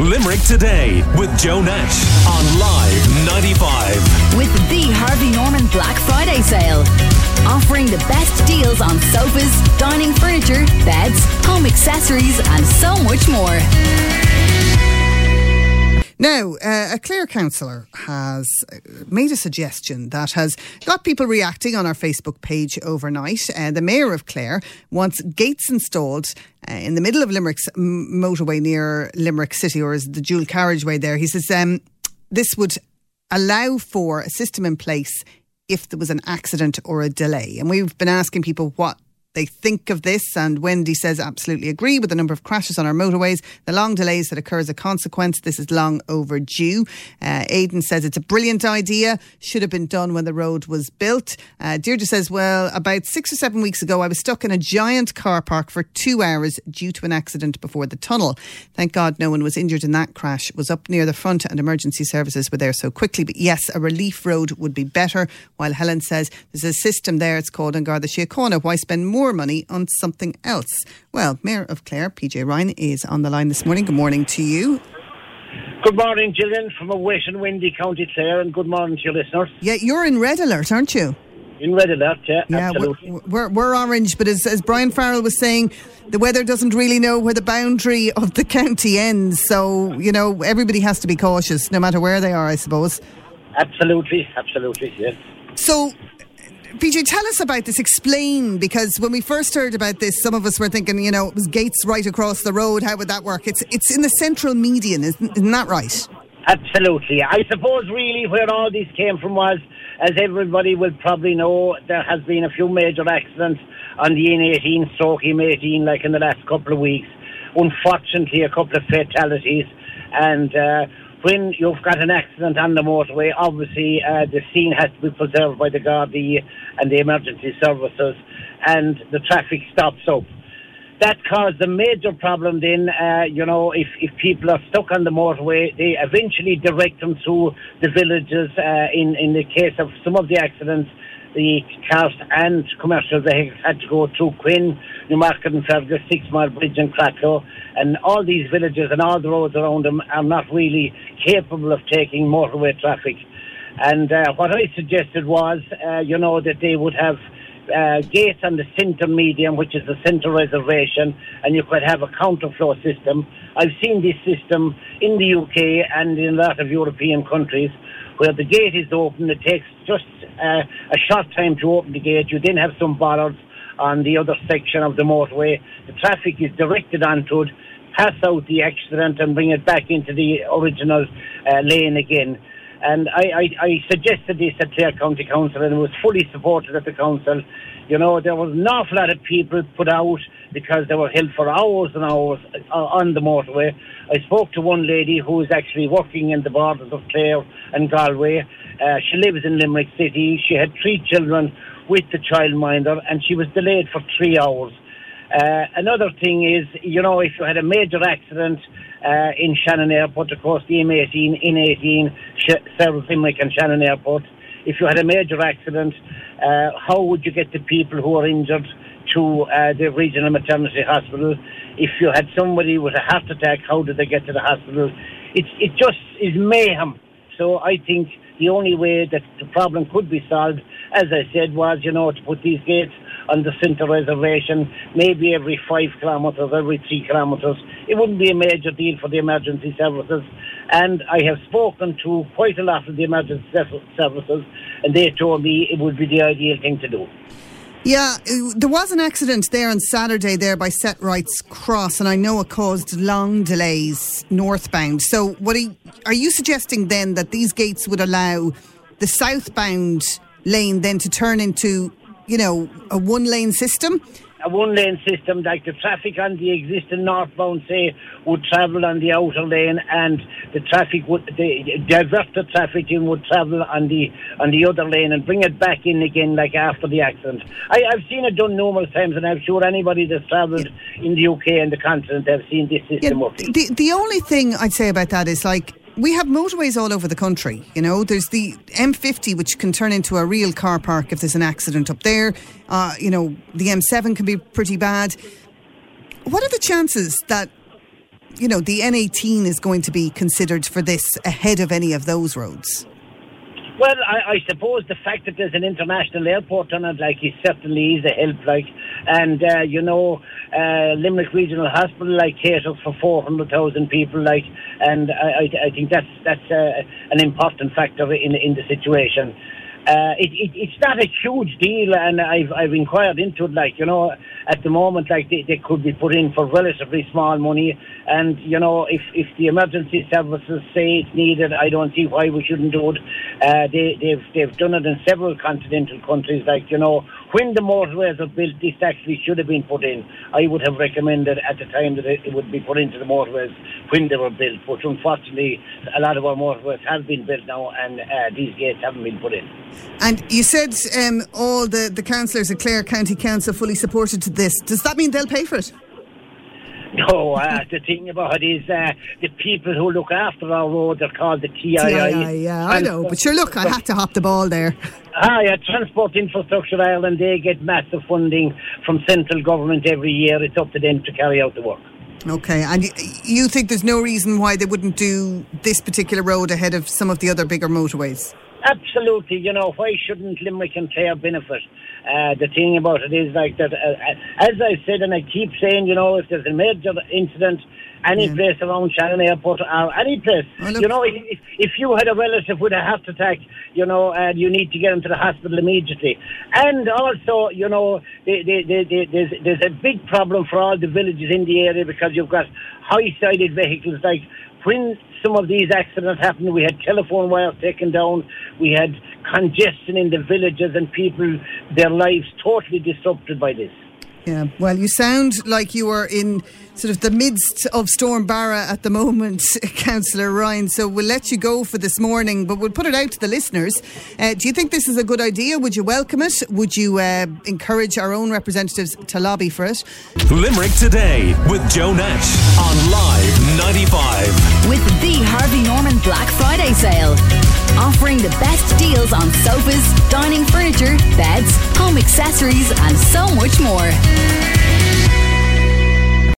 Limerick Today with Joe Nash on Live 95. With the Harvey Norman Black Friday sale. Offering the best deals on sofas, dining furniture, beds, home accessories, and so much more. Now, uh, a Clare councillor has uh, made a suggestion that has got people reacting on our Facebook page overnight. Uh, the Mayor of Clare wants gates installed uh, in the middle of Limerick's motorway near Limerick City, or is the dual carriageway there. He says um, this would allow for a system in place if there was an accident or a delay. And we've been asking people what they think of this. And Wendy says, absolutely agree with the number of crashes on our motorways, the long delays that occur as a consequence. This is long overdue. Uh, Aidan says it's a brilliant idea, should have been done when the road was built. Uh, Deirdre says, well, about six or seven weeks ago, I was stuck in a giant car park for two hours due to an accident before the tunnel. Thank God no one was injured in that crash. It was up near the front and emergency services were there so quickly. But yes, a relief road would be better. While Helen says there's a system there, it's called An Garda Síochána. Why spend more? More money on something else. Well, Mayor of Clare, PJ Ryan, is on the line this morning. Good morning to you. Good morning, Gillian, from a wet and windy County Clare, and good morning to your listeners. Yeah, you're in red alert, aren't you? In red alert, yeah, yeah absolutely. We're, we're, we're orange, but as, as Brian Farrell was saying, the weather doesn't really know where the boundary of the county ends. So, you know, everybody has to be cautious, no matter where they are, I suppose. Absolutely, absolutely, yes. So, PJ, tell us about this. Explain, because when we first heard about this, some of us were thinking, you know, it was gates right across the road. How would that work? It's it's in the central median, isn't, isn't that right? Absolutely. I suppose really where all this came from was, as everybody will probably know, there has been a few major accidents on the N18, stroke M18, like in the last couple of weeks. Unfortunately, a couple of fatalities. And uh, when you've got an accident on the motorway, obviously uh, the scene has to be preserved by the Gardaí and the emergency services, and the traffic stops up. That caused a major problem then, uh, you know, if, if people are stuck on the motorway, they eventually direct them to the villages. Uh, in, in the case of some of the accidents, the cars and commercial—they had to go through Quin, Newmarket and Fergus, Six Mile Bridge and Cratloe, and all these villages and all the roads around them are not really capable of taking motorway traffic. And uh, what I suggested was, uh, you know, that they would have uh, gates on the centre medium, which is the centre reservation, and you could have a counterflow system. I've seen this system in the UK and in a lot of European countries where the gate is open. It takes just uh, a short time to open the gate. You then have some bollards on the other section of the motorway. The traffic is directed onto it, pass out the accident and bring it back into the original uh, lane again. And I, I, I suggested this at Clare County Council and it was fully supported at the council. You know, there was an awful lot of people put out because they were held for hours and hours uh, on the motorway. I spoke to one lady who is actually working in the borders of Clare and Galway. Uh, she lives in Limerick City. She had three children with the childminder and she was delayed for three hours. Uh, another thing is, you know, if you had a major accident uh, in Shannon Airport, of course, the M18, N18 sh- serves Limerick and Shannon Airport. If you had a major accident, uh, how would you get the people who are injured to uh, the regional maternity hospital? If you had somebody with a heart attack, how did they get to the hospital? It's, it just is mayhem. So I think the only way that the problem could be solved, as I said, was, you know, to put these gates on the centre reservation, maybe every five kilometres, every three kilometres. It wouldn't be a major deal for the emergency services. And I have spoken to quite a lot of the emergency services, and they told me it would be the ideal thing to do. Yeah, there was an accident there on Saturday there by Setrights Cross, and I know it caused long delays northbound. So, what are you, are you suggesting then that these gates would allow the southbound lane then to turn into you know, a one lane system? A one lane system, like the traffic on the existing northbound, say, would travel on the outer lane, and the traffic would the, divert the traffic in would travel on the on the other lane and bring it back in again, like after the accident. I, have seen it done numerous times, and I'm sure anybody that's travelled yeah. in the UK and the continent have seen this system yeah, working. The the only thing I'd say about that is like we have motorways all over the country. You know, there's the M50, which can turn into a real car park if there's an accident up there. Uh, you know, the M7 can be pretty bad. What are the chances that you know, the N18 is going to be considered for this ahead of any of those roads? Well, I, I suppose the fact that there's an international airport on it, like, it certainly is a help, like, and, uh, you know, uh, Limerick Regional Hospital, like, caters for 400,000 people, like, and I, I, I think that's, that's uh, an important factor in, in the situation. Uh, it, it, it's not a huge deal, and I've I've inquired into it. Like you know, at the moment, like they, they could be put in for relatively small money, and you know, if if the emergency services say it's needed, I don't see why we shouldn't do it. Uh, they they've they've done it in several continental countries. Like you know, when the motorways were built, this actually should have been put in. I would have recommended at the time that it would be put into the motorways when they were built. But unfortunately, a lot of our motorways have been built now, and uh, these gates haven't been put in. And you said um, all the, the councillors at Clare County Council fully supported to this. Does that mean they'll pay for it? No, uh, the thing about it is uh, the people who look after our roads are called the TII. TII yeah, I know. But sure, look, I had to hop the ball there. Ah, yeah, Transport Infrastructure Ireland, they get massive funding from central government every year. It's up to them to carry out the work. Okay, and you think there's no reason why they wouldn't do this particular road ahead of some of the other bigger motorways? Absolutely, you know, why shouldn't Limerick and Clare benefit? Uh, the thing about it is like that, uh, uh as I said, and I keep saying, you know, if there's a major incident, any yeah. place around Shannon Airport or any place, you know, if, if you had a relative with a heart attack, you know, and you need to get them to the hospital immediately. And also, you know, they, they, they, there's, there's a big problem for all the villages in the area because you've got high-sided vehicles like when some of these accidents happened, we had telephone wires taken down, we had congestion in the villages, and people, their lives totally disrupted by this. Yeah, well, you sound like you are in sort of the midst of Storm Barra at the moment, Councillor Ryan. So we'll let you go for this morning, but we'll put it out to the listeners. Uh, do you think this is a good idea? Would you welcome it? Would you uh, encourage our own representatives to lobby for it? Limerick Today with Joe Nash on Live 95. With the Harvey Norman Black Friday sale. Offering the best deals on sofas, dining furniture, beds, home accessories, and so much more.